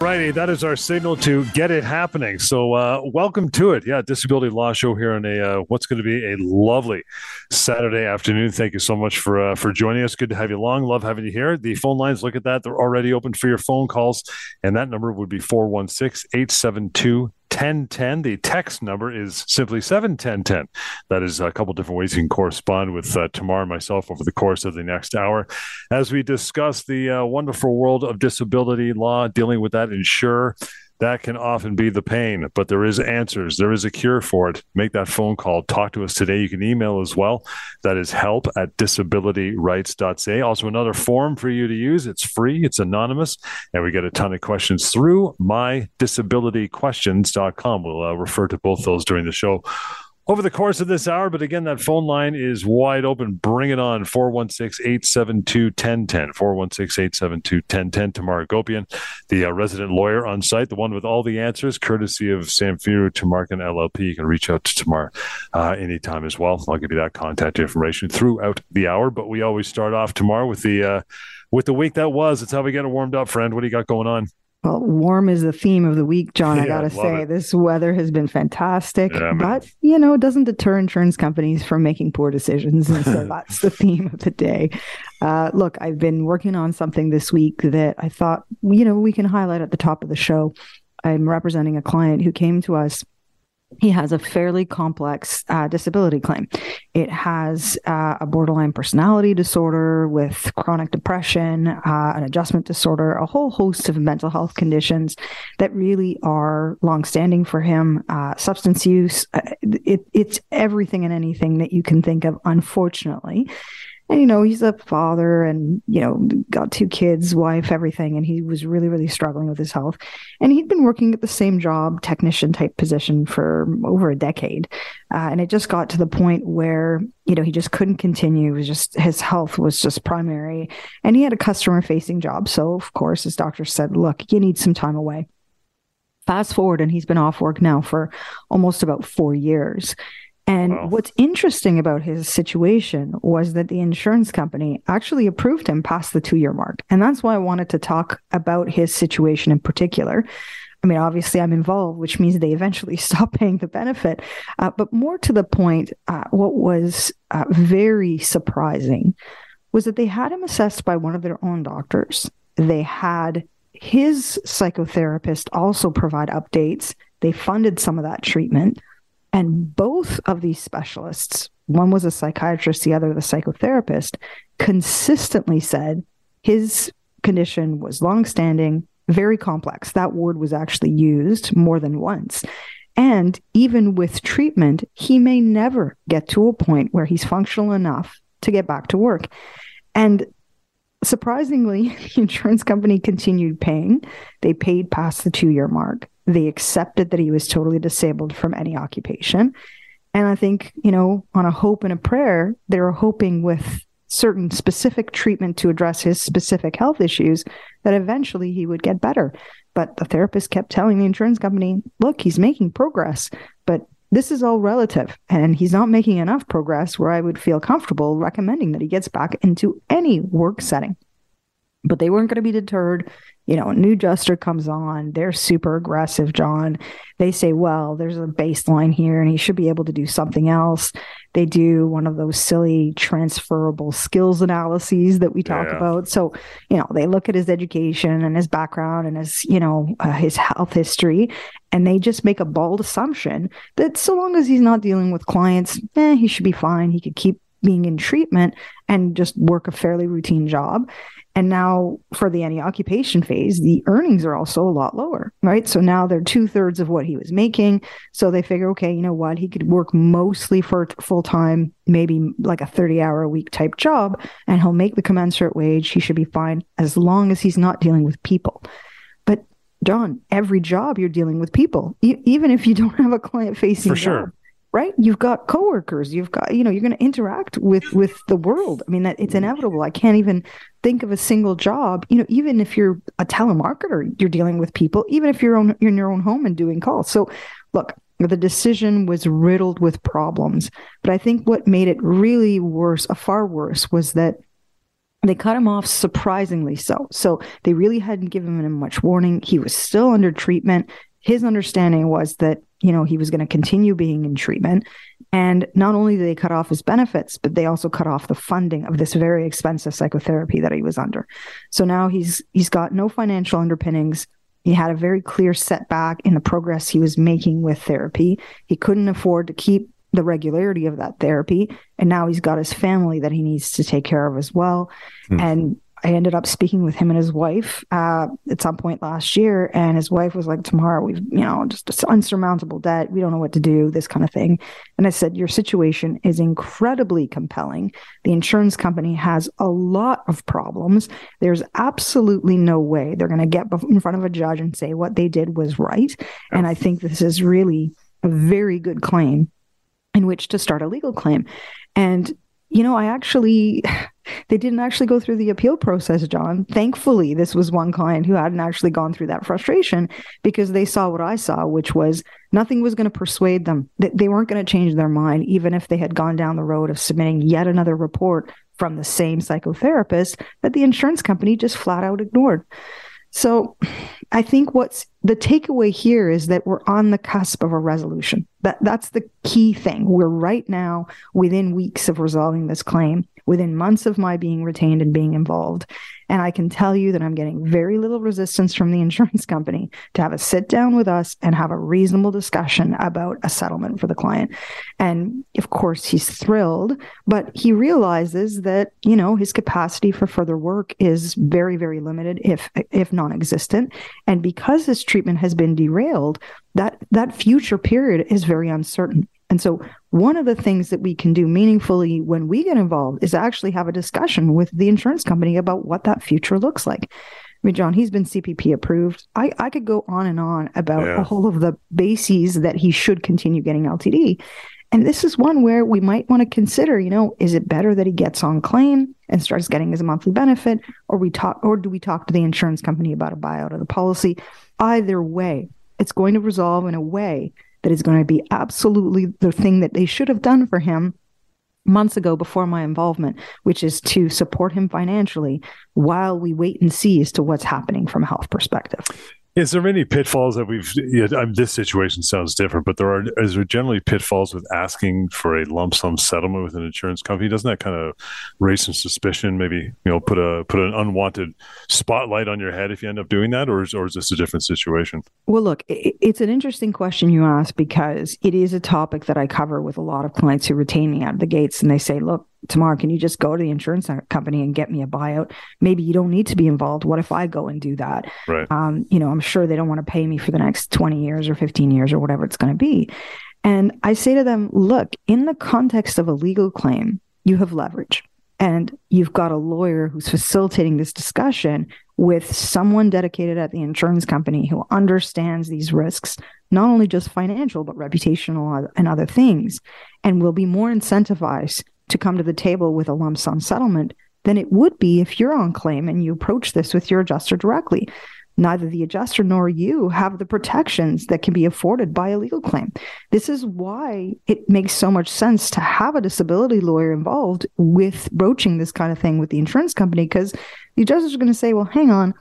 Righty, that is our signal to get it happening. So, uh, welcome to it. Yeah, Disability Law Show here on a uh, what's going to be a lovely Saturday afternoon. Thank you so much for uh, for joining us. Good to have you along. Love having you here. The phone lines, look at that. They're already open for your phone calls. And that number would be 416 872 1010. The text number is simply 71010. That is a couple different ways you can correspond with uh, Tamar and myself over the course of the next hour as we discuss the uh, wonderful world of disability law, dealing with that insurer that can often be the pain, but there is answers. There is a cure for it. Make that phone call. Talk to us today. You can email as well. That is help at disabilityrights.ca. Also, another form for you to use. It's free, it's anonymous, and we get a ton of questions through mydisabilityquestions.com. We'll uh, refer to both those during the show over the course of this hour. But again, that phone line is wide open. Bring it on 416 872 1010. 416 872 1010. Tamar Agopian, the uh, resident lawyer on site, the one with all the answers, courtesy of Samfiru Tumarkin LLP. You can reach out to Tamar uh, anytime as well. I'll give you that contact information throughout the hour. But we always start off Tamar with the. Uh, with the week that was, it's how we get it warmed up, friend. What do you got going on? Well, warm is the theme of the week, John. Yeah, I gotta say, it. this weather has been fantastic, yeah, but you know, it doesn't deter insurance companies from making poor decisions, and so that's the theme of the day. Uh, look, I've been working on something this week that I thought, you know, we can highlight at the top of the show. I'm representing a client who came to us he has a fairly complex uh, disability claim. It has uh, a borderline personality disorder with chronic depression, uh, an adjustment disorder, a whole host of mental health conditions that really are longstanding for him. Uh, substance use, uh, it, it's everything and anything that you can think of, unfortunately and you know he's a father and you know got two kids wife everything. And he was really really struggling with his health. And he'd been working at the same job technician type position for over a decade. Uh, and it just got to the point where you know he just couldn't continue. It was just his health was just primary. And he had a customer facing job. So of course his doctor said look you need some time away. Fast forward and he's been off work now for almost about four years and wow. what's interesting about his situation was that the insurance company actually approved him past the two year mark. And that's why I wanted to talk about his situation in particular. I mean, obviously, I'm involved, which means they eventually stop paying the benefit. Uh, but more to the point, uh, what was uh, very surprising was that they had him assessed by one of their own doctors. They had his psychotherapist also provide updates. They funded some of that treatment. And both of these specialists, one was a psychiatrist, the other the psychotherapist, consistently said his condition was longstanding, very complex. That word was actually used more than once. And even with treatment, he may never get to a point where he's functional enough to get back to work. And surprisingly, the insurance company continued paying. They paid past the two year mark. They accepted that he was totally disabled from any occupation. And I think, you know, on a hope and a prayer, they were hoping with certain specific treatment to address his specific health issues that eventually he would get better. But the therapist kept telling the insurance company, look, he's making progress, but this is all relative and he's not making enough progress where I would feel comfortable recommending that he gets back into any work setting. But they weren't going to be deterred you know, a new adjuster comes on, they're super aggressive, John. They say, well, there's a baseline here and he should be able to do something else. They do one of those silly transferable skills analyses that we talk yeah. about. So, you know, they look at his education and his background and his, you know, uh, his health history, and they just make a bold assumption that so long as he's not dealing with clients, eh, he should be fine. He could keep being in treatment and just work a fairly routine job. And now for the any occupation phase, the earnings are also a lot lower, right? So now they're two thirds of what he was making. So they figure, okay, you know what? He could work mostly for full time, maybe like a 30 hour a week type job, and he'll make the commensurate wage. He should be fine as long as he's not dealing with people. But John, every job you're dealing with people, e- even if you don't have a client facing for sure. Job, right? You've got coworkers. You've got you know you're going to interact with with the world. I mean that it's inevitable. I can't even think of a single job. You know even if you're a telemarketer you're dealing with people even if you're on you're in your own home and doing calls. So look the decision was riddled with problems. But i think what made it really worse a far worse was that they cut him off surprisingly so. So they really hadn't given him much warning. He was still under treatment. His understanding was that, you know, he was going to continue being in treatment. And not only did they cut off his benefits, but they also cut off the funding of this very expensive psychotherapy that he was under. So now he's he's got no financial underpinnings. He had a very clear setback in the progress he was making with therapy. He couldn't afford to keep the regularity of that therapy. And now he's got his family that he needs to take care of as well. Hmm. And I ended up speaking with him and his wife uh, at some point last year, and his wife was like, "Tamar, we've you know just unsurmountable debt. We don't know what to do. This kind of thing." And I said, "Your situation is incredibly compelling. The insurance company has a lot of problems. There's absolutely no way they're going to get in front of a judge and say what they did was right. And I think this is really a very good claim in which to start a legal claim. And, you know, I actually, they didn't actually go through the appeal process, John. Thankfully, this was one client who hadn't actually gone through that frustration because they saw what I saw, which was nothing was going to persuade them. That they weren't going to change their mind, even if they had gone down the road of submitting yet another report from the same psychotherapist that the insurance company just flat out ignored. So I think what's the takeaway here is that we're on the cusp of a resolution. That that's the key thing. We're right now within weeks of resolving this claim within months of my being retained and being involved. And I can tell you that I'm getting very little resistance from the insurance company to have a sit down with us and have a reasonable discussion about a settlement for the client. And of course, he's thrilled, but he realizes that, you know, his capacity for further work is very, very limited, if if non-existent. And because this treatment has been derailed, that that future period is very uncertain. And so, one of the things that we can do meaningfully when we get involved is actually have a discussion with the insurance company about what that future looks like. I mean, John, he's been CPP approved. I, I could go on and on about yeah. all of the bases that he should continue getting LTD. And this is one where we might want to consider, you know, is it better that he gets on claim and starts getting his monthly benefit, or we talk, or do we talk to the insurance company about a buyout of the policy? Either way, it's going to resolve in a way that is going to be absolutely the thing that they should have done for him months ago before my involvement, which is to support him financially while we wait and see as to what's happening from a health perspective. Is there any pitfalls that we've? This situation sounds different, but there are. Is there generally pitfalls with asking for a lump sum settlement with an insurance company? Doesn't that kind of raise some suspicion? Maybe you know, put a put an unwanted spotlight on your head if you end up doing that, or is or is this a different situation? Well, look, it's an interesting question you ask because it is a topic that I cover with a lot of clients who retain me out of the gates, and they say, "Look, Tamara, can you just go to the insurance company and get me a buyout? Maybe you don't need to be involved. What if I go and do that? Right. Um, you know, I'm sure they don't want to pay me for the next 20 years or 15 years or whatever it's going to be. And I say to them, look, in the context of a legal claim, you have leverage and you've got a lawyer who's facilitating this discussion with someone dedicated at the insurance company who understands these risks, not only just financial, but reputational and other things, and will be more incentivized to come to the table with a lump sum settlement than it would be if you're on claim and you approach this with your adjuster directly. Neither the adjuster nor you have the protections that can be afforded by a legal claim. This is why it makes so much sense to have a disability lawyer involved with broaching this kind of thing with the insurance company because the adjuster's is going to say, well, hang on,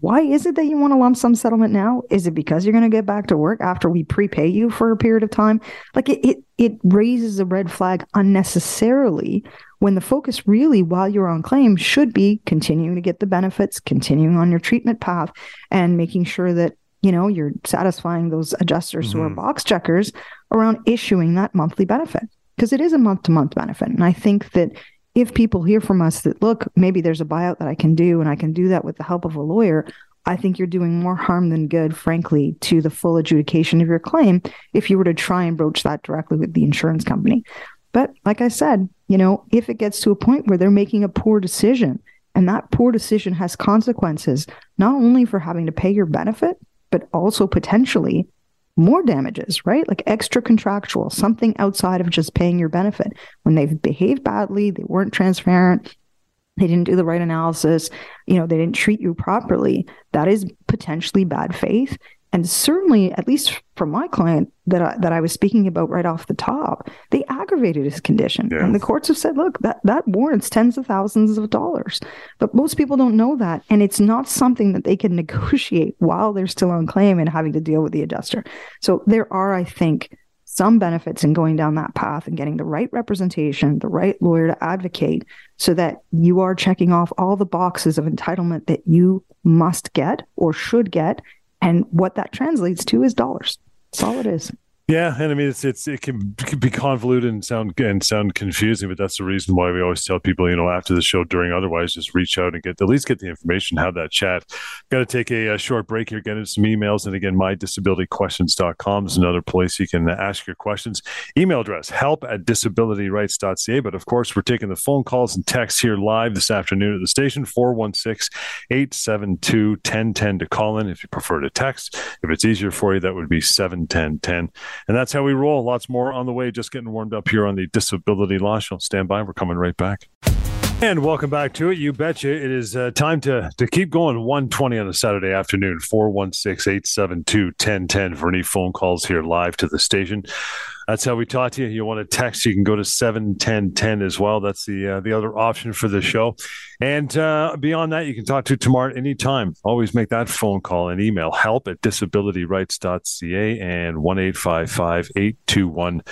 why is it that you want a lump sum settlement now? Is it because you're going to get back to work after we prepay you for a period of time? Like it, it, it raises a red flag unnecessarily when the focus really, while you're on claim, should be continuing to get the benefits, continuing on your treatment path, and making sure that you know you're satisfying those adjusters mm-hmm. who are mm-hmm. box checkers around issuing that monthly benefit because it is a month to month benefit. And I think that if people hear from us that, look, maybe there's a buyout that I can do and I can do that with the help of a lawyer, I think you're doing more harm than good, frankly, to the full adjudication of your claim if you were to try and broach that directly with the insurance company. But like I said, you know, if it gets to a point where they're making a poor decision and that poor decision has consequences, not only for having to pay your benefit, but also potentially more damages, right? Like extra contractual, something outside of just paying your benefit. When they've behaved badly, they weren't transparent, they didn't do the right analysis, you know, they didn't treat you properly, that is potentially bad faith. And certainly, at least from my client that I, that I was speaking about right off the top, they aggravated his condition. And the courts have said, look, that, that warrants tens of thousands of dollars. But most people don't know that. And it's not something that they can negotiate while they're still on claim and having to deal with the adjuster. So there are, I think, some benefits in going down that path and getting the right representation, the right lawyer to advocate so that you are checking off all the boxes of entitlement that you must get or should get. And what that translates to is dollars. That's all it is. Yeah, and I mean it's it's it can, can, be convoluted and sound and sound confusing, but that's the reason why we always tell people, you know, after the show, during otherwise, just reach out and get at least get the information, have that chat. Got to take a, a, short break here, get into some emails, and again, mydisabilityquestions.com is another place you can ask your questions. Email address help at disabilityrights.ca. But of course, we're taking the phone calls and texts here live this afternoon at the station 416-872-1010 to call in if you prefer to text. If it's easier for you, that would be 71010. And that's how we roll. Lots more on the way. Just getting warmed up here on the Disability Law Show. Stand by. We're coming right back. And welcome back to it. You betcha. It is uh, time to, to keep going 120 on a Saturday afternoon, 416 872 1010 for any phone calls here live to the station. That's how we talk to you. You want to text, you can go to 71010 as well. That's the uh, the other option for the show. And uh, beyond that, you can talk to Tamar anytime. Always make that phone call and email help at disabilityrights.ca and 1 821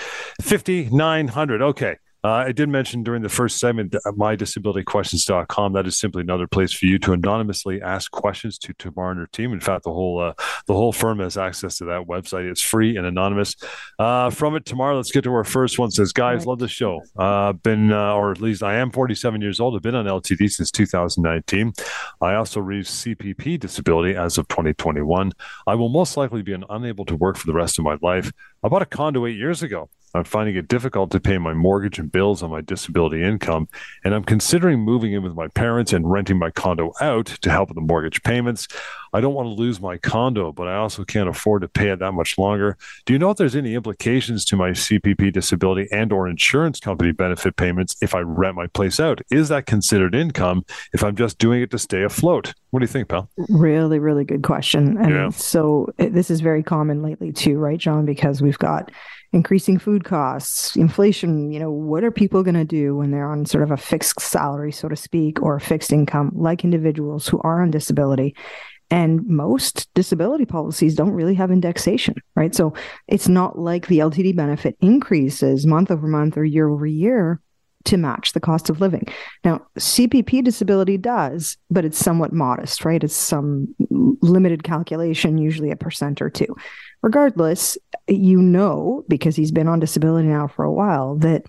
5900. Okay. Uh, I did mention during the first segment, mydisabilityquestions.com. That is simply another place for you to anonymously ask questions to Tamar and her team. In fact, the whole uh, the whole firm has access to that website. It's free and anonymous. Uh, from it, Tamar, let's get to our first one. It says, guys, right. love the show. Uh, been, uh, or at least I am 47 years old. I've been on LTD since 2019. I also reached CPP disability as of 2021. I will most likely be unable to work for the rest of my life. I bought a condo eight years ago. I'm finding it difficult to pay my mortgage and bills on my disability income, and I'm considering moving in with my parents and renting my condo out to help with the mortgage payments. I don't want to lose my condo, but I also can't afford to pay it that much longer. Do you know if there's any implications to my CPP disability and or insurance company benefit payments if I rent my place out? Is that considered income if I'm just doing it to stay afloat? What do you think, pal? Really, really good question. And yeah. so eh, this is very common lately too, right, John? Because we've got increasing food costs, inflation, you know, what are people going to do when they're on sort of a fixed salary, so to speak, or a fixed income, like individuals who are on disability? And most disability policies don't really have indexation, right? So it's not like the LTD benefit increases month over month or year over year to match the cost of living. Now, CPP disability does, but it's somewhat modest, right? It's some limited calculation, usually a percent or two. Regardless, you know, because he's been on disability now for a while, that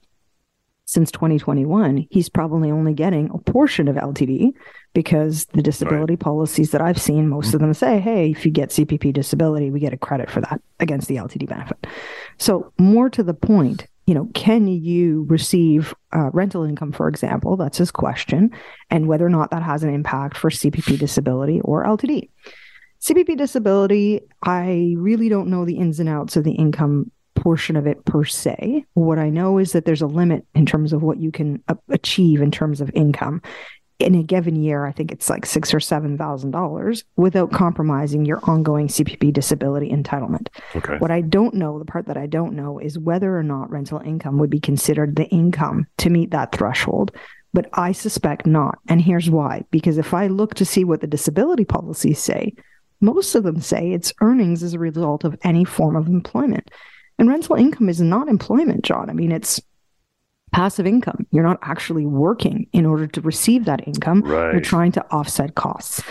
since 2021, he's probably only getting a portion of LTD because the disability right. policies that I've seen, most of them say, hey, if you get CPP disability, we get a credit for that against the LTD benefit. So, more to the point, you know, can you receive uh, rental income, for example? That's his question, and whether or not that has an impact for CPP disability or LTD. CPP disability, I really don't know the ins and outs of the income portion of it per se. What I know is that there's a limit in terms of what you can uh, achieve in terms of income. In a given year, I think it's like six or seven thousand dollars without compromising your ongoing CPP disability entitlement. Okay. What I don't know, the part that I don't know, is whether or not rental income would be considered the income to meet that threshold but I suspect not. And here's why because if I look to see what the disability policies say, most of them say it's earnings as a result of any form of employment. And rental income is not employment, John. I mean, it's passive income. You're not actually working in order to receive that income. Right. You're trying to offset costs.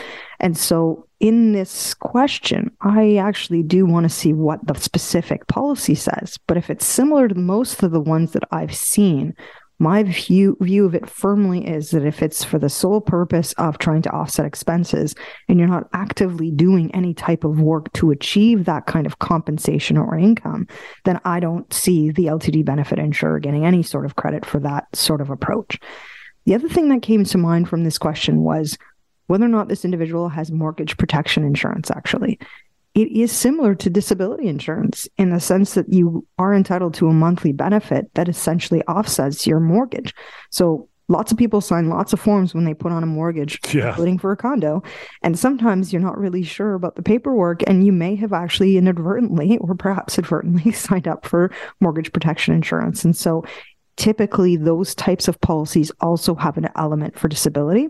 And so, in this question, I actually do want to see what the specific policy says. But if it's similar to most of the ones that I've seen, my view view of it firmly is that if it's for the sole purpose of trying to offset expenses and you're not actively doing any type of work to achieve that kind of compensation or income then i don't see the ltd benefit insurer getting any sort of credit for that sort of approach. The other thing that came to mind from this question was whether or not this individual has mortgage protection insurance actually it is similar to disability insurance in the sense that you are entitled to a monthly benefit that essentially offsets your mortgage. So lots of people sign lots of forms when they put on a mortgage, yeah. including for a condo. And sometimes you're not really sure about the paperwork, and you may have actually inadvertently or perhaps advertently signed up for mortgage protection insurance. And so typically, those types of policies also have an element for disability.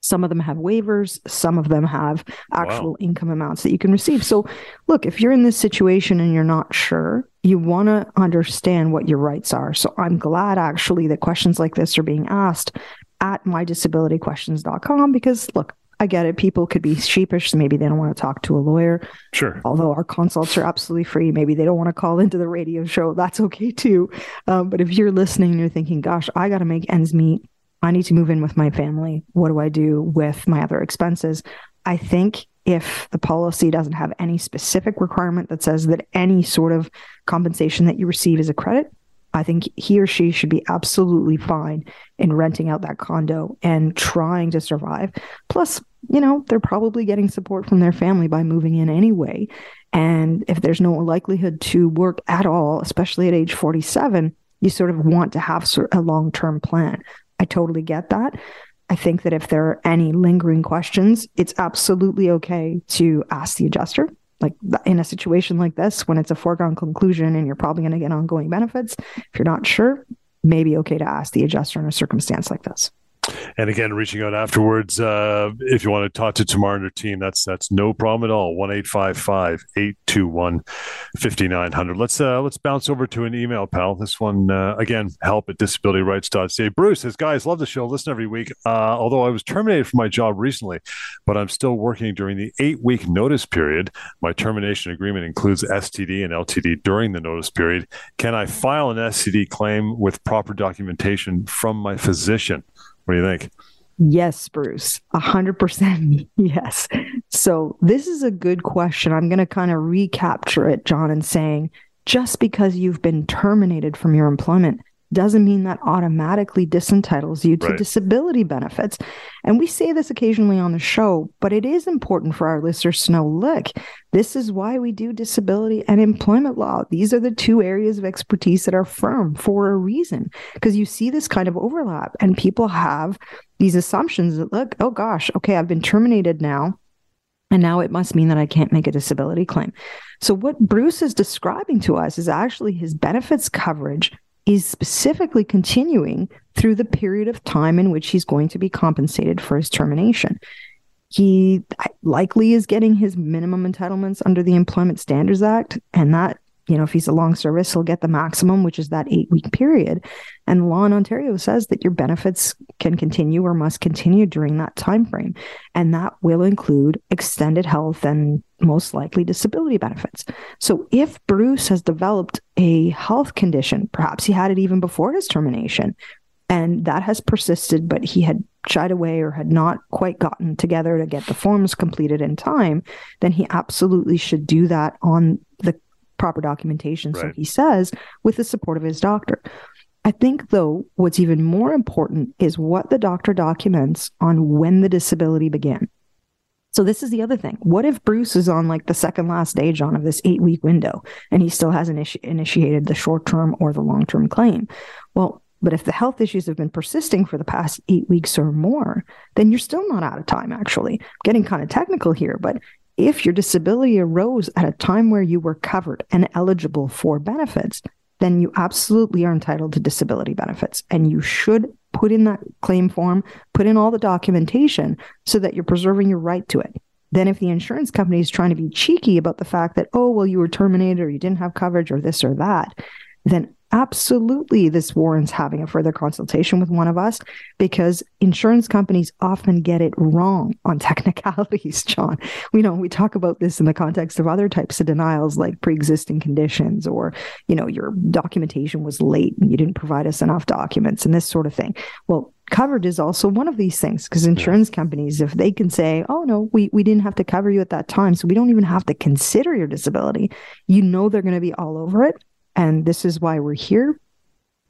Some of them have waivers, some of them have actual wow. income amounts that you can receive. So, look, if you're in this situation and you're not sure, you want to understand what your rights are. So, I'm glad actually that questions like this are being asked at mydisabilityquestions.com because, look, I get it. People could be sheepish. So maybe they don't want to talk to a lawyer. Sure. Although our consults are absolutely free. Maybe they don't want to call into the radio show. That's okay too. Um, but if you're listening and you're thinking, gosh, I got to make ends meet, I need to move in with my family. What do I do with my other expenses? I think if the policy doesn't have any specific requirement that says that any sort of compensation that you receive is a credit, I think he or she should be absolutely fine in renting out that condo and trying to survive. Plus, you know, they're probably getting support from their family by moving in anyway. And if there's no likelihood to work at all, especially at age 47, you sort of want to have a long term plan. I totally get that. I think that if there are any lingering questions, it's absolutely okay to ask the adjuster. Like in a situation like this, when it's a foregone conclusion and you're probably going to get ongoing benefits, if you're not sure, maybe okay to ask the adjuster in a circumstance like this. And again, reaching out afterwards, uh, if you want to talk to Tamar and her team, that's that's no problem at all. One eight five five eight two one fifty nine hundred. Let's uh, let's bounce over to an email, pal. This one uh, again, help at disabilityrights.ca. Bruce says, guys, love the show. Listen every week. Uh, although I was terminated from my job recently, but I'm still working during the eight week notice period. My termination agreement includes STD and LTD during the notice period. Can I file an STD claim with proper documentation from my physician? What do you think? Yes, Bruce, 100% yes. So, this is a good question. I'm going to kind of recapture it, John, and saying just because you've been terminated from your employment doesn't mean that automatically disentitles you to right. disability benefits. And we say this occasionally on the show, but it is important for our listeners to know look, this is why we do disability and employment law. These are the two areas of expertise that are firm for a reason, because you see this kind of overlap and people have these assumptions that look, oh gosh, okay, I've been terminated now. And now it must mean that I can't make a disability claim. So, what Bruce is describing to us is actually his benefits coverage is specifically continuing through the period of time in which he's going to be compensated for his termination. He likely is getting his minimum entitlements under the Employment Standards Act, and that you know, if he's a long service, he'll get the maximum, which is that eight week period. And law in Ontario says that your benefits can continue or must continue during that time frame. And that will include extended health and most likely disability benefits. So if Bruce has developed a health condition, perhaps he had it even before his termination, and that has persisted, but he had shied away or had not quite gotten together to get the forms completed in time, then he absolutely should do that on the proper documentation. Right. So he says, with the support of his doctor. I think, though, what's even more important is what the doctor documents on when the disability began. So this is the other thing. What if Bruce is on like the second last day, John, of this eight week window, and he still hasn't initi- initiated the short term or the long term claim? Well, but if the health issues have been persisting for the past eight weeks or more, then you're still not out of time, actually. I'm getting kind of technical here, but if your disability arose at a time where you were covered and eligible for benefits, then you absolutely are entitled to disability benefits. And you should put in that claim form, put in all the documentation so that you're preserving your right to it. Then, if the insurance company is trying to be cheeky about the fact that, oh, well, you were terminated or you didn't have coverage or this or that, then absolutely this warrants having a further consultation with one of us because insurance companies often get it wrong on technicalities john. We know we talk about this in the context of other types of denials like pre-existing conditions or you know your documentation was late and you didn't provide us enough documents and this sort of thing. Well covered is also one of these things because insurance companies if they can say oh no we, we didn't have to cover you at that time so we don't even have to consider your disability you know they're going to be all over it and this is why we're here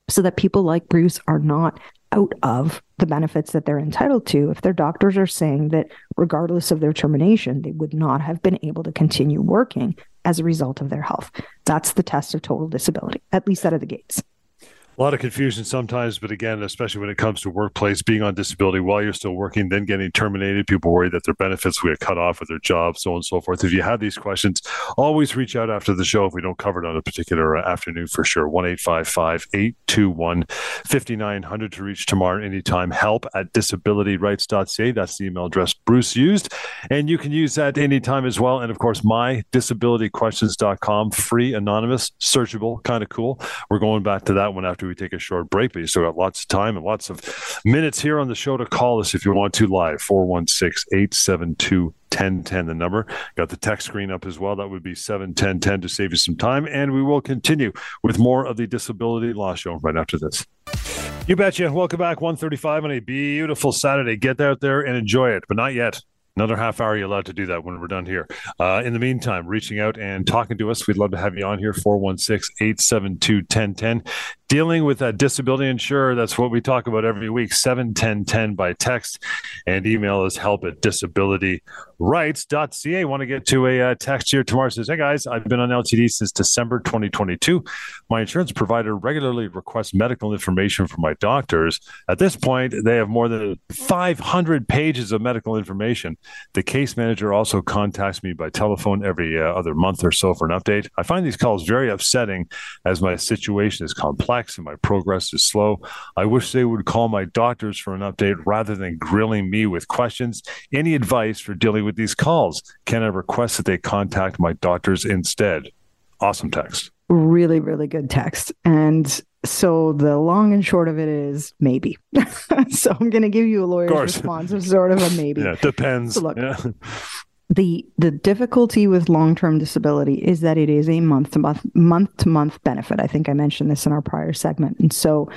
so that people like Bruce are not out of the benefits that they're entitled to. If their doctors are saying that regardless of their termination they would not have been able to continue working as a result of their health. That's the test of total disability at least out of the gates A lot of confusion sometimes, but again, especially when it comes to workplace, being on disability while you're still working, then getting terminated, people worry that their benefits will get cut off with their job, so on and so forth. If you have these questions, always reach out after the show if we don't cover it on a particular uh, afternoon for sure. 1 821 5900 to reach Tamar anytime. Help at disabilityrights.ca. That's the email address Bruce used. And you can use that anytime as well. And of course, mydisabilityquestions.com, free, anonymous, searchable, kind of cool. We're going back to that one after we take a short break, but you still got lots of time and lots of minutes here on the show to call us if you want to live. 416 872 1010 the number. Got the text screen up as well. That would be 71010 to save you some time. And we will continue with more of the disability law show right after this. You betcha. Welcome back. 135 on a beautiful saturday. Get out there and enjoy it but not yet. Another half hour, you're allowed to do that when we're done here. Uh, in the meantime, reaching out and talking to us, we'd love to have you on here, 416 872 1010 dealing with a disability insurer. That's what we talk about every week. 71010 by text and email is help at disabilityrights.ca. Want to get to a uh, text here Tamar says, Hey guys, I've been on LTD since December 2022. My insurance provider regularly requests medical information from my doctors. At this point, they have more than 500 pages of medical information. The case manager also contacts me by telephone every uh, other month or so for an update. I find these calls very upsetting as my situation is complex complex and my progress is slow. I wish they would call my doctors for an update rather than grilling me with questions. Any advice for dealing with these calls? Can I request that they contact my doctors instead? Awesome text. Really, really good text. And so the long and short of it is maybe. so I'm going to give you a lawyer's response of sort of a maybe. Yeah, depends. So look, yeah the the difficulty with long-term disability is that it is a month to month month to month benefit. I think I mentioned this in our prior segment. And so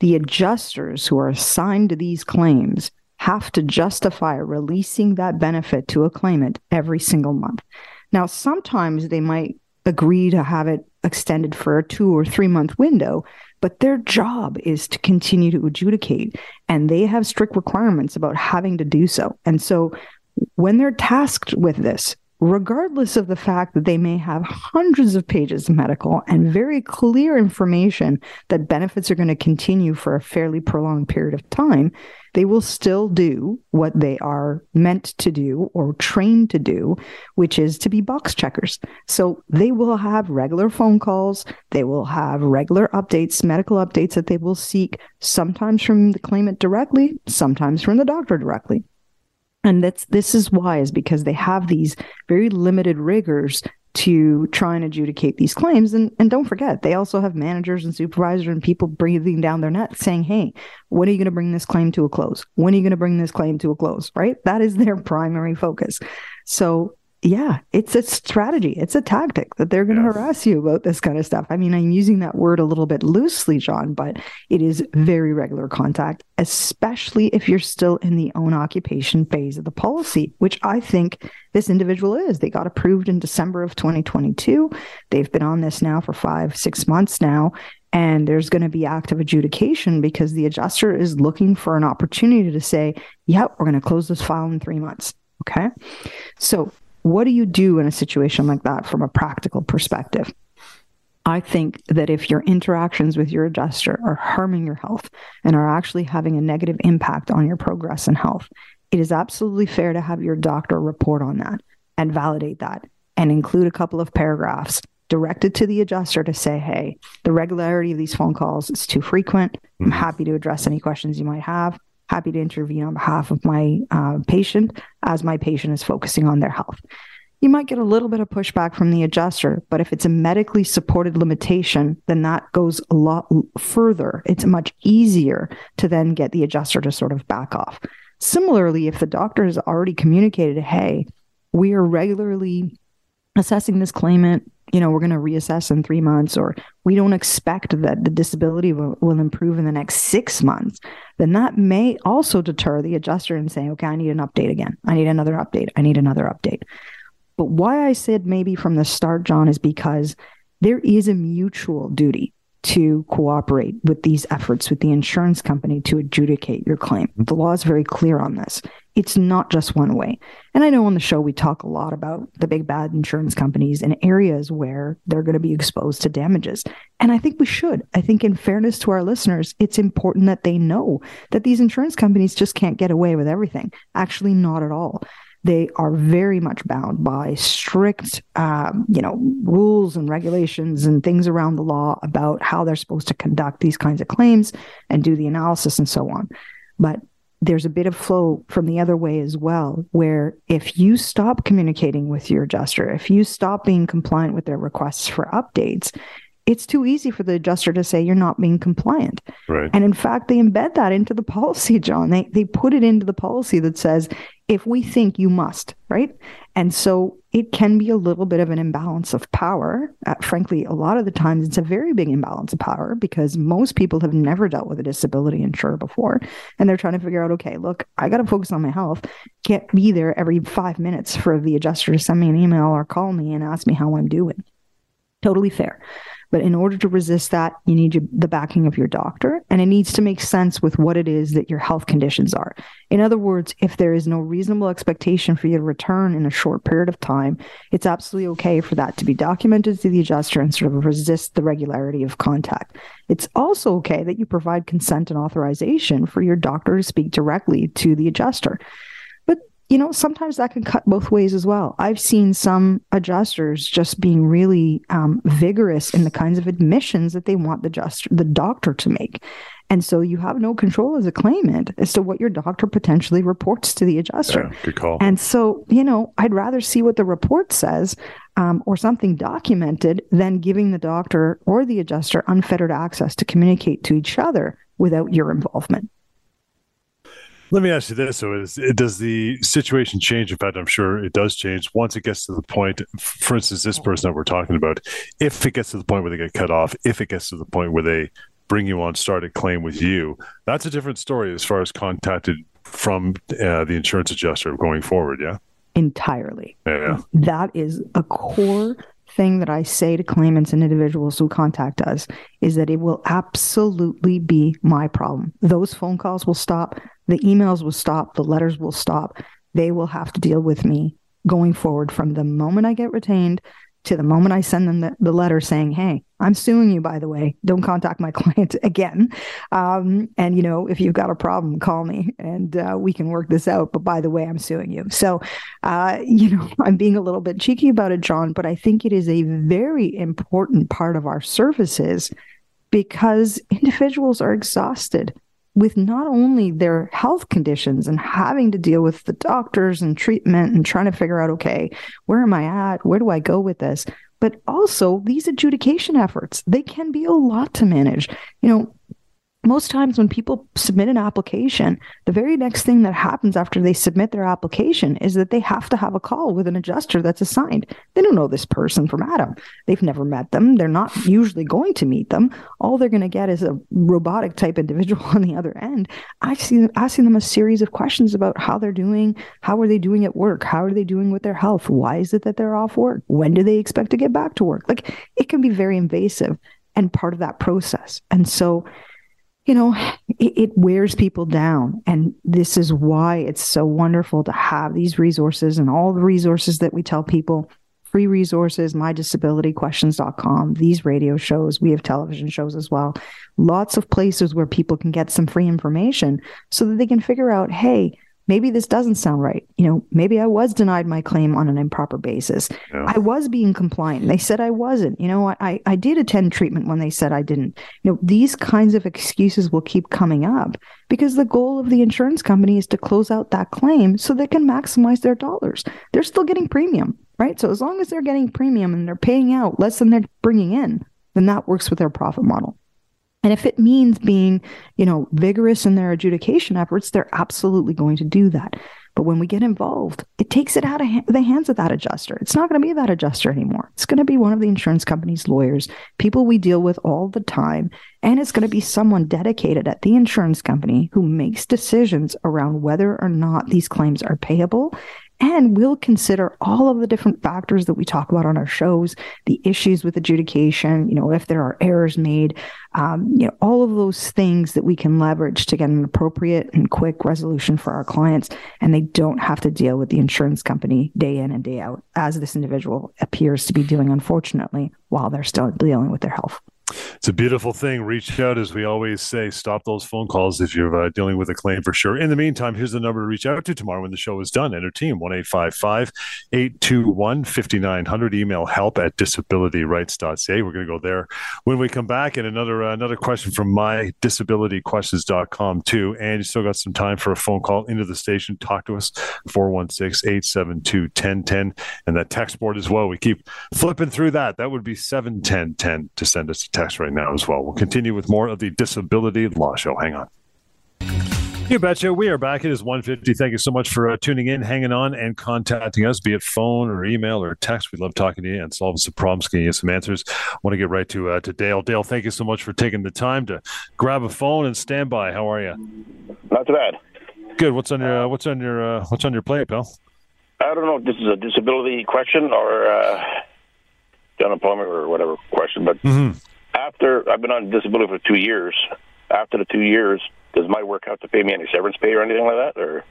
the adjusters who are assigned to these claims have to justify releasing that benefit to a claimant every single month. Now, sometimes they might agree to have it extended for a two or three month window, but their job is to continue to adjudicate and they have strict requirements about having to do so. And so when they're tasked with this, regardless of the fact that they may have hundreds of pages of medical and very clear information that benefits are going to continue for a fairly prolonged period of time, they will still do what they are meant to do or trained to do, which is to be box checkers. So they will have regular phone calls, they will have regular updates, medical updates that they will seek, sometimes from the claimant directly, sometimes from the doctor directly and that's this is why is because they have these very limited rigors to try and adjudicate these claims. And and don't forget they also have managers and supervisors and people breathing down their neck saying hey when are you going to bring this claim to a close? When are you going to bring this claim to a close? Right? That is their primary focus. So yeah, it's a strategy. It's a tactic that they're going to harass you about this kind of stuff. I mean, I'm using that word a little bit loosely, John, but it is very regular contact, especially if you're still in the own occupation phase of the policy, which I think this individual is. They got approved in December of 2022. They've been on this now for five, six months now. And there's going to be active adjudication because the adjuster is looking for an opportunity to say, yep, we're going to close this file in three months. Okay. So what do you do in a situation like that from a practical perspective? I think that if your interactions with your adjuster are harming your health and are actually having a negative impact on your progress and health, it is absolutely fair to have your doctor report on that and validate that and include a couple of paragraphs directed to the adjuster to say, hey, the regularity of these phone calls is too frequent. I'm mm-hmm. happy to address any questions you might have happy to intervene on behalf of my uh, patient as my patient is focusing on their health. You might get a little bit of pushback from the adjuster, but if it's a medically supported limitation, then that goes a lot further. It's much easier to then get the adjuster to sort of back off. Similarly, if the doctor has already communicated, hey, we are regularly assessing this claimant you know, we're going to reassess in three months, or we don't expect that the disability will, will, improve in the next six months, then that may also deter the adjuster in saying, okay, I need an update again. I need another update. I need another update. But why I said maybe from the start, John, is because there is a mutual duty to cooperate with these efforts with the insurance company to adjudicate your claim. The law is very clear on this. It's not just one way. And I know on the show we talk a lot about the big bad insurance companies in areas where they're going to be exposed to damages. And I think we should. I think, in fairness to our listeners, it's important that they know that these insurance companies just can't get away with everything. Actually, not at all they are very much bound by strict, um, you know, rules and regulations and things around the law about how they're supposed to conduct these kinds of claims and do the analysis and so on. But there's a bit of flow from the other way as well, where if you stop communicating with your adjuster, if you stop being compliant with their requests for updates, it's too easy for the adjuster to say you're not being compliant. Right. And in fact, they embed that into the policy, John. They they put it into the policy that says if we think you must, right? And so it can be a little bit of an imbalance of power. Uh, frankly, a lot of the times it's a very big imbalance of power because most people have never dealt with a disability insurer before. And they're trying to figure out, okay, look, I got to focus on my health. Can't be there every five minutes for the adjuster to send me an email or call me and ask me how I'm doing. Totally fair. But in order to resist that, you need the backing of your doctor, and it needs to make sense with what it is that your health conditions are. In other words, if there is no reasonable expectation for you to return in a short period of time, it's absolutely okay for that to be documented to the adjuster and sort of resist the regularity of contact. It's also okay that you provide consent and authorization for your doctor to speak directly to the adjuster you know, sometimes that can cut both ways as well. I've seen some adjusters just being really um, vigorous in the kinds of admissions that they want the adjuster, the doctor to make. And so you have no control as a claimant as to what your doctor potentially reports to the adjuster. Yeah, good call. And so, you know, I'd rather see what the report says um, or something documented than giving the doctor or the adjuster unfettered access to communicate to each other without your involvement. Let me ask you this: So, is, does the situation change? In fact, I'm sure it does change once it gets to the point. For instance, this person that we're talking about, if it gets to the point where they get cut off, if it gets to the point where they bring you on started claim with you, that's a different story as far as contacted from uh, the insurance adjuster going forward. Yeah, entirely. Yeah, that is a core thing that I say to claimants and individuals who contact us is that it will absolutely be my problem. Those phone calls will stop. The emails will stop, the letters will stop. They will have to deal with me going forward from the moment I get retained to the moment I send them the, the letter saying, Hey, I'm suing you, by the way. Don't contact my client again. Um, and, you know, if you've got a problem, call me and uh, we can work this out. But by the way, I'm suing you. So, uh, you know, I'm being a little bit cheeky about it, John, but I think it is a very important part of our services because individuals are exhausted with not only their health conditions and having to deal with the doctors and treatment and trying to figure out, okay, where am I at? Where do I go with this? But also these adjudication efforts, they can be a lot to manage. You know, most times when people submit an application, the very next thing that happens after they submit their application is that they have to have a call with an adjuster that's assigned. They don't know this person from Adam. They've never met them. They're not usually going to meet them. All they're going to get is a robotic type individual on the other end, asking, asking them a series of questions about how they're doing, how are they doing at work, how are they doing with their health, why is it that they're off work, when do they expect to get back to work? Like it can be very invasive and part of that process. And so, you know, it, it, wears people down. And this is why it's so wonderful to have these resources and all the resources that we tell people free resources, mydisabilityquestions.com, these radio shows. We have television shows as well. Lots of places where people can get some free information so that they can figure out, hey, maybe this doesn't sound right. You know, maybe I was denied my claim on an improper basis. Yeah. I was being compliant. They said I wasn't. You know, I, I did attend treatment when they said I didn't. You know, these kinds of excuses will keep coming up because the goal of the insurance company is to close out that claim so they can maximize their dollars. They're still getting premium, right? So as long as they're getting premium and they're paying out less than they're bringing in, then that works with their profit model. And if it means being, you know, vigorous in their adjudication efforts, they're absolutely going to do that. But when we get involved, it takes it out of ha- the hands of that adjuster. It's not going to be that adjuster anymore. It's going to be one of the insurance company's lawyers, people we deal with all the time. And it's going to be someone dedicated at the insurance company who makes decisions around whether or not these claims are payable and we'll consider all of the different factors that we talk about on our shows, the issues with adjudication, you know, if there are errors made, um, you know, all of those things that we can leverage to get an appropriate and quick resolution for our clients. And they don't have to deal with the insurance company day in and day out, as this individual appears to be doing, unfortunately, while they're still dealing with their health. It's a beautiful thing. Reach out, as we always say. Stop those phone calls if you're uh, dealing with a claim for sure. In the meantime, here's the number to reach out to Tamar when the show is done. Enter team 1 821 5900. Email help at disabilityrights.ca. We're going to go there when we come back. And another uh, another question from my disabilityquestions.com, too. And you still got some time for a phone call into the station. Talk to us 416 872 1010. And that text board as well. We keep flipping through that. That would be 71010 to send us a text text right now as well. We'll continue with more of the Disability Law Show. Hang on. You betcha. We are back. It is 150. Thank you so much for uh, tuning in, hanging on, and contacting us, be it phone or email or text. We love talking to you and solving some problems, getting you some answers. I want to get right to uh, to Dale. Dale, thank you so much for taking the time to grab a phone and stand by. How are you? Not too bad. Good. What's on your uh, What's on your uh, What's on your plate, pal? I don't know if this is a disability question or uh, unemployment or whatever question, but mm-hmm after I've been on disability for two years, after the two years, does my work have to pay me any severance pay or anything like that? Or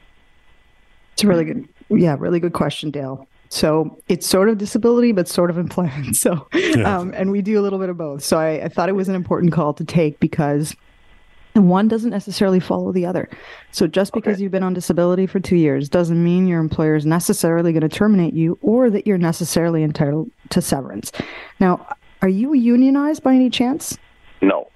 it's a really good, yeah, really good question, Dale. So it's sort of disability, but sort of employment. So, yeah. um, and we do a little bit of both. So I, I thought it was an important call to take because one doesn't necessarily follow the other. So just because okay. you've been on disability for two years doesn't mean your employer is necessarily going to terminate you or that you're necessarily entitled to severance. Now, are you unionized by any chance? No.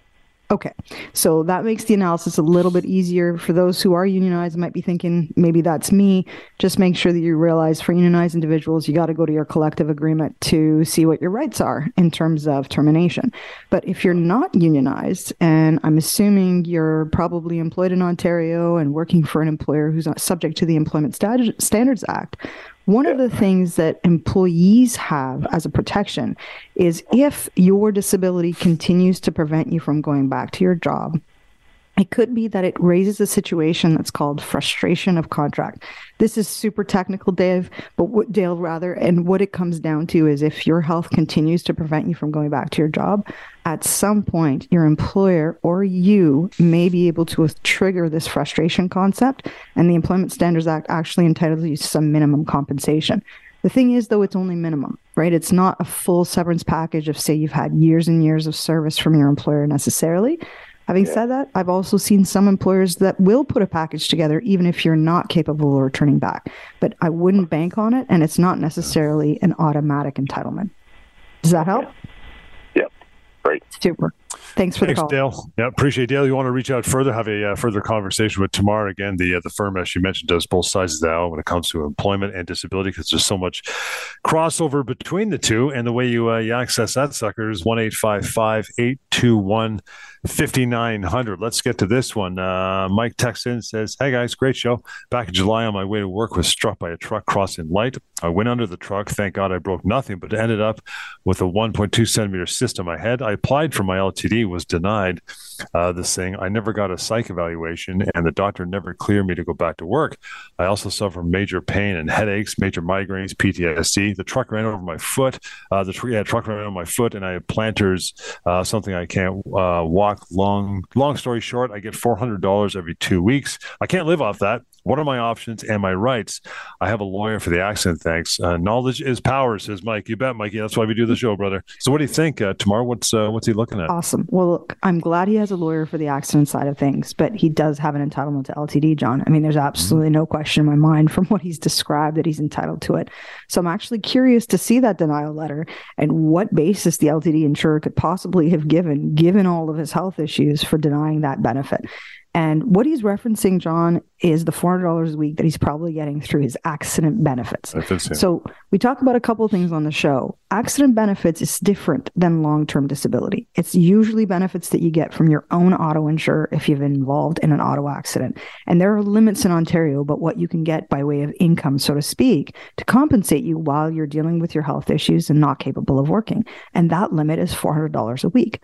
Okay. So that makes the analysis a little bit easier for those who are unionized might be thinking maybe that's me. Just make sure that you realize for unionized individuals you got to go to your collective agreement to see what your rights are in terms of termination. But if you're not unionized and I'm assuming you're probably employed in Ontario and working for an employer who's not subject to the Employment Standards Act, one of the things that employees have as a protection is if your disability continues to prevent you from going back to your job, it could be that it raises a situation that's called frustration of contract. This is super technical, Dave, but what Dale rather, and what it comes down to is if your health continues to prevent you from going back to your job, at some point your employer or you may be able to trigger this frustration concept, and the Employment Standards Act actually entitles you to some minimum compensation. The thing is, though, it's only minimum, right? It's not a full severance package of, say, you've had years and years of service from your employer necessarily. Having yeah. said that, I've also seen some employers that will put a package together even if you're not capable of returning back. But I wouldn't bank on it, and it's not necessarily an automatic entitlement. Does that help? Yep. Great. Super. Thanks for Thanks, the call. Dale. Yeah, appreciate it. Dale. You want to reach out further, have a uh, further conversation with Tamar again. The uh, the firm, as you mentioned, does both sides of the aisle when it comes to employment and disability because there's so much crossover between the two. And the way you uh, you access that sucker is one eight five five eight two one 5900. Let's get to this one. Uh, Mike texts in says, Hey guys, great show. Back in July on my way to work was struck by a truck crossing light. I went under the truck. Thank God I broke nothing, but ended up with a 1.2 centimeter cyst on my head. I applied for my LTD, was denied uh, this thing. I never got a psych evaluation, and the doctor never cleared me to go back to work. I also suffer major pain and headaches, major migraines, PTSD. The truck ran over my foot. Uh, the tr- yeah, truck ran over my foot, and I have planters, uh, something I can't uh, Long, long story short, I get four hundred dollars every two weeks. I can't live off that. What are my options and my rights? I have a lawyer for the accident. Thanks. Uh, knowledge is power, says Mike. You bet, Mikey. That's why we do the show, brother. So, what do you think, uh, Tamar? What's uh, what's he looking at? Awesome. Well, look, I'm glad he has a lawyer for the accident side of things, but he does have an entitlement to LTD, John. I mean, there's absolutely mm-hmm. no question in my mind from what he's described that he's entitled to it. So, I'm actually curious to see that denial letter and what basis the LTD insurer could possibly have given, given all of his health issues, for denying that benefit. And what he's referencing, John, is the $400 a week that he's probably getting through his accident benefits. So we talk about a couple of things on the show. Accident benefits is different than long-term disability. It's usually benefits that you get from your own auto insurer if you've been involved in an auto accident. And there are limits in Ontario about what you can get by way of income, so to speak, to compensate you while you're dealing with your health issues and not capable of working. And that limit is $400 a week.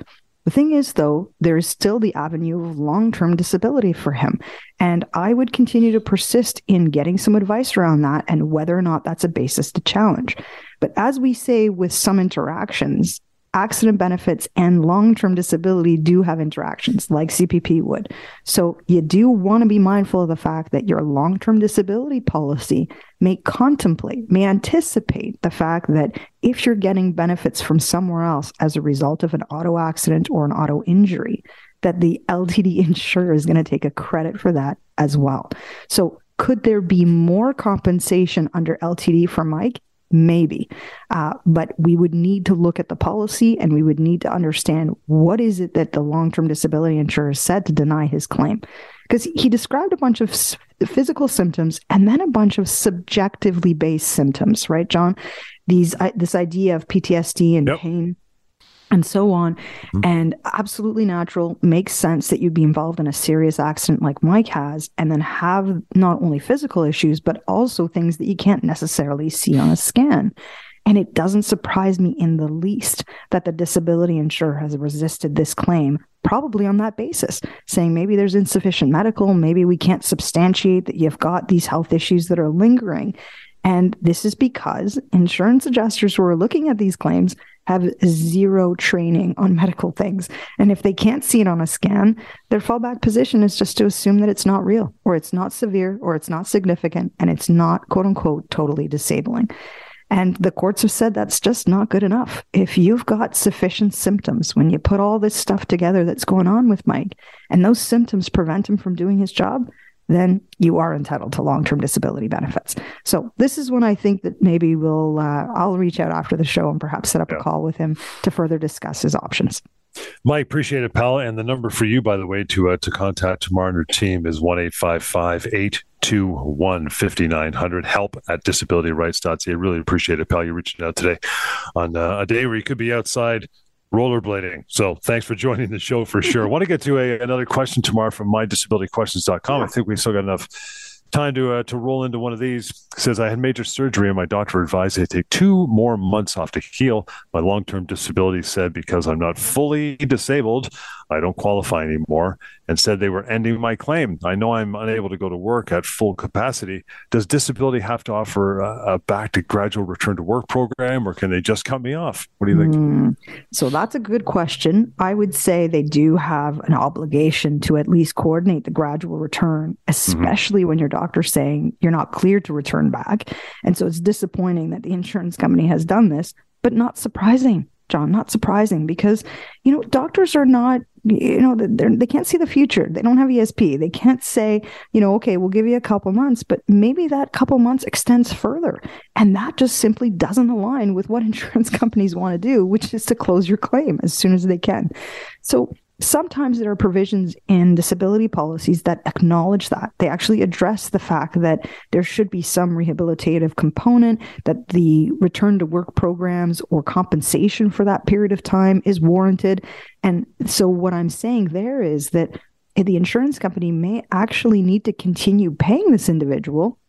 The thing is, though, there is still the avenue of long term disability for him. And I would continue to persist in getting some advice around that and whether or not that's a basis to challenge. But as we say with some interactions, accident benefits and long term disability do have interactions like CPP would. So you do want to be mindful of the fact that your long term disability policy may contemplate, may anticipate the fact that if you're getting benefits from somewhere else as a result of an auto accident or an auto injury, that the LTD insurer is going to take a credit for that as well. So could there be more compensation under LTD for Mike? Maybe. Uh, but we would need to look at the policy and we would need to understand what is it that the long-term disability insurer said to deny his claim. Because he described a bunch of s- physical symptoms and then a bunch of subjectively based symptoms right john? These uh, this idea of ptsd and yep. pain and so on. Mm-hmm. And absolutely natural, makes sense that you'd be involved in a serious accident like Mike has, and then have not only physical issues, but also things that you can't necessarily see on a scan. And it doesn't surprise me in the least that the disability insurer has resisted this claim, probably on that basis, saying maybe there's insufficient medical, maybe we can't substantiate that you've got these health issues that are lingering. And this is because insurance adjusters who are looking at these claims have zero training on medical things. And if they can't see it on a scan, their fallback position is just to assume that it's not real or it's not severe or it's not significant and it's not quote unquote totally disabling. And the courts have said that's just not good enough. If you've got sufficient symptoms, when you put all this stuff together that's going on with Mike, and those symptoms prevent him from doing his job, then you are entitled to long-term disability benefits. So this is when I think that maybe we'll uh, I'll reach out after the show and perhaps set up yeah. a call with him to further discuss his options. Mike, appreciate it, pal. And the number for you, by the way, to uh, to contact Tamar and her team is one eight five five eight two one fifty nine hundred. Help at disabilityrights.ca. Really appreciate it, pal. You reaching out today on uh, a day where you could be outside rollerblading. So thanks for joining the show for sure. I want to get to a, another question Tamar from mydisabilityquestions.com. I think we still got enough time to uh, to roll into one of these. It says I had major surgery and my doctor advised I take two more months off to heal. My long term disability said because I'm not fully disabled, I don't qualify anymore and said they were ending my claim. I know I'm unable to go to work at full capacity. Does disability have to offer a, a back to gradual return to work program or can they just cut me off? What do you think? Mm, so that's a good question. I would say they do have an obligation to at least coordinate the gradual return, mm-hmm. especially mm-hmm. when your doctor's saying you're not cleared to return back. And so it's disappointing that the insurance company has done this, but not surprising John. Not surprising because, you know, doctors are not, you know, they can't see the future. They don't have ESP. They can't say, you know, okay, we'll give you a couple months, but maybe that couple months extends further. And that just simply doesn't align with what insurance companies want to do, which is to close your claim as soon as they can. So sometimes there are provisions in disability policies that acknowledge that. They actually address the fact that there should be some rehabilitative component, that the return to work programs or compensation for that period of time is warranted. And so, what I'm saying there is that the insurance company may actually need to continue paying this individual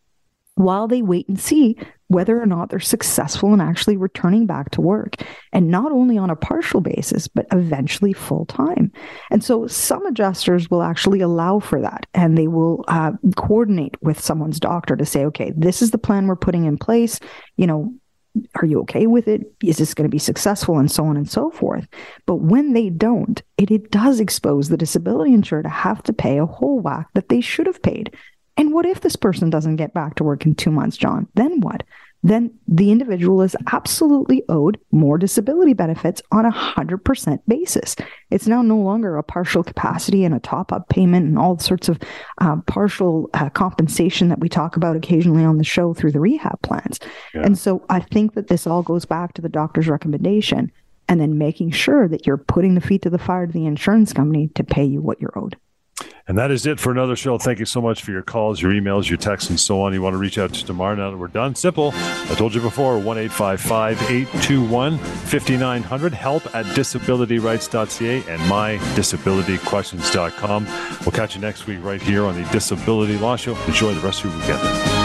while they wait and see whether or not they're successful in actually returning back to work and not only on a partial basis but eventually full time and so some adjusters will actually allow for that and they will uh, coordinate with someone's doctor to say okay this is the plan we're putting in place you know are you okay with it? Is this going to be successful? And so on and so forth. But when they don't, it, it does expose the disability insurer to have to pay a whole whack that they should have paid and what if this person doesn't get back to work in two months, John? Then what? Then the individual is absolutely owed more disability benefits on a 100% basis. It's now no longer a partial capacity and a top up payment and all sorts of uh, partial uh, compensation that we talk about occasionally on the show through the rehab plans. Yeah. And so I think that this all goes back to the doctor's recommendation and then making sure that you're putting the feet to the fire to the insurance company to pay you what you're owed. And that is it for another show. Thank you so much for your calls, your emails, your texts, and so on. You want to reach out to Tamar now that we're done? Simple. I told you before 1 821 5900. Help at disabilityrights.ca and mydisabilityquestions.com. We'll catch you next week right here on the Disability Law Show. Enjoy the rest of your weekend.